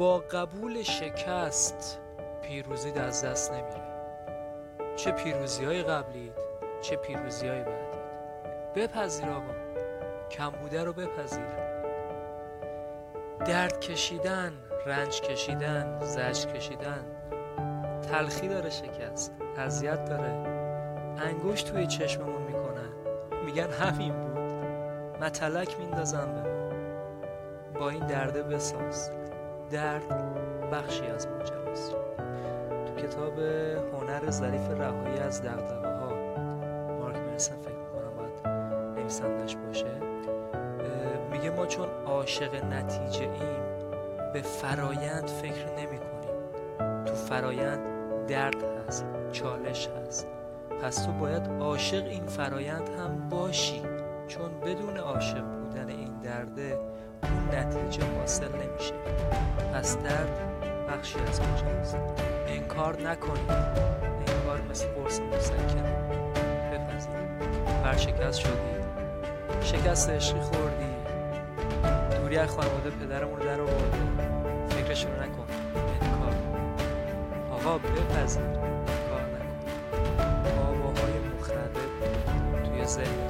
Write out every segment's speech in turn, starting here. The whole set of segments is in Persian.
با قبول شکست پیروزی از دست نمیره چه پیروزی های قبلید چه پیروزی های بعدید بپذیر آقا. کم بوده رو بپذیر. درد کشیدن رنج کشیدن زجر کشیدن. تلخی داره شکست اذیت داره. انگوش توی چشممون می‌کنن میگن همین بود. متلک میندازم به با این درده بساز. درد بخشی از ماجراست تو کتاب هنر ظریف رهایی از دغدغه ها مارک مرسن فکر می‌کنم باید نویسندش باشه میگه ما چون عاشق نتیجه ایم به فرایند فکر نمی کنیم تو فرایند درد هست چالش هست. پس تو باید عاشق این فرایند هم باشی. چون بدون عاشق بودن این درده نتیجه حاصل نمیشه. پس درد بخشی از ماجراست انکار نکنید انکار مثل قرص مسکن بپذیر. ورشکست شدی. شکست عشقی خوردی. دوری از خانواده پدرمون رو در آورده فکرشون نکن. انکار. آقا بپذیر. انکار نکن. آواهای مخرب توی ذهن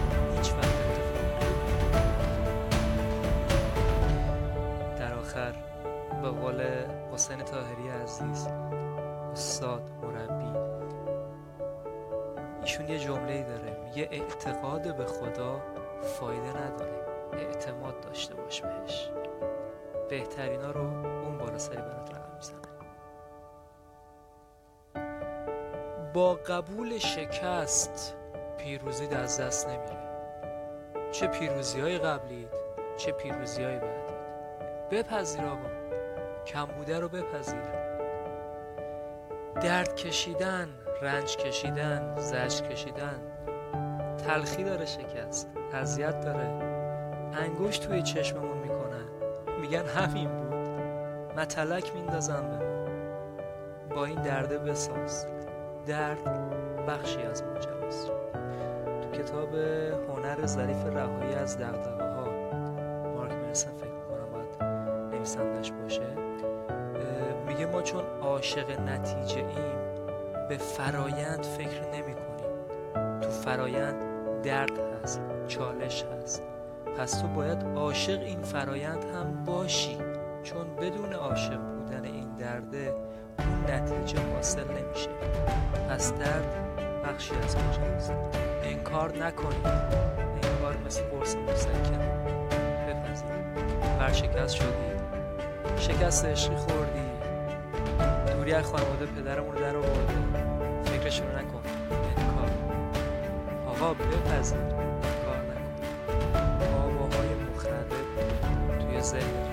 حسین تاهری عزیز استاد مربی. ایشون یه جمله داره میگه اعتقاد به خدا فایده نداره اعتماد داشته باش بهش. بهترینا رو اون بالا سری برات رقم می‌زنه با قبول شکست پیروزی از دست نمیره. چه پیروزی های قبلید چه پیروزی های بعدید بپذیر آقا. کم بوده رو بپذیر درد کشیدن رنج کشیدن زجر کشیدن. تلخی داره شکست اذیت داره. انگوش توی چشممون می‌کنن میگن همین بود. متلک میندازم به. با این درده بساز. درد بخشی از ماجراست. تو کتاب هنر ظریف رهایی از دغدغه ها مارک مرسن فکر می‌کنم باید نویسندش باشه. ما چون عاشق نتیجه ایم به فرایند فکر نمی کنیم. تو فرایند درد هست چالش هست. پس تو باید عاشق این فرایند هم باشی. چون بدون عاشق بودن این درده اون نتیجه حاصل نمیشه. پس درد بخشی از ماجراست انکار نکنید انکار مثل قرص مسکن بپذیر. ورشکست شدی. شکست عشقی خوردی. از خانواده پدرمون رو در آورده فکرشون نکن. انکار. آقا بپذیر. انکار نکن. آواهای مخرب توی ذهن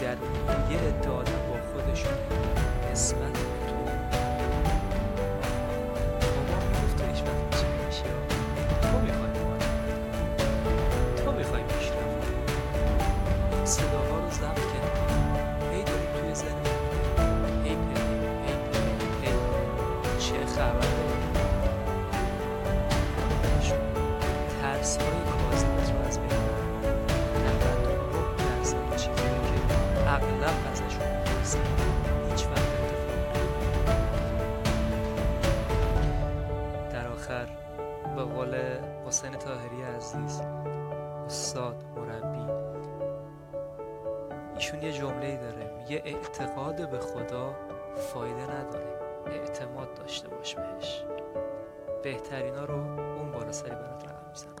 درونی یه آدم با خودشون. نسبت تو. میشه تو تو این می‌رسه هیچ وقت. در آخر به قول حسین تاهری عزیز استاد مربی. ایشون یه جمله داره میگه اعتقاد به خدا فایده نداره اعتماد داشته باش بهش. بهترینا رو اون بالا سری برات رقم می‌زنه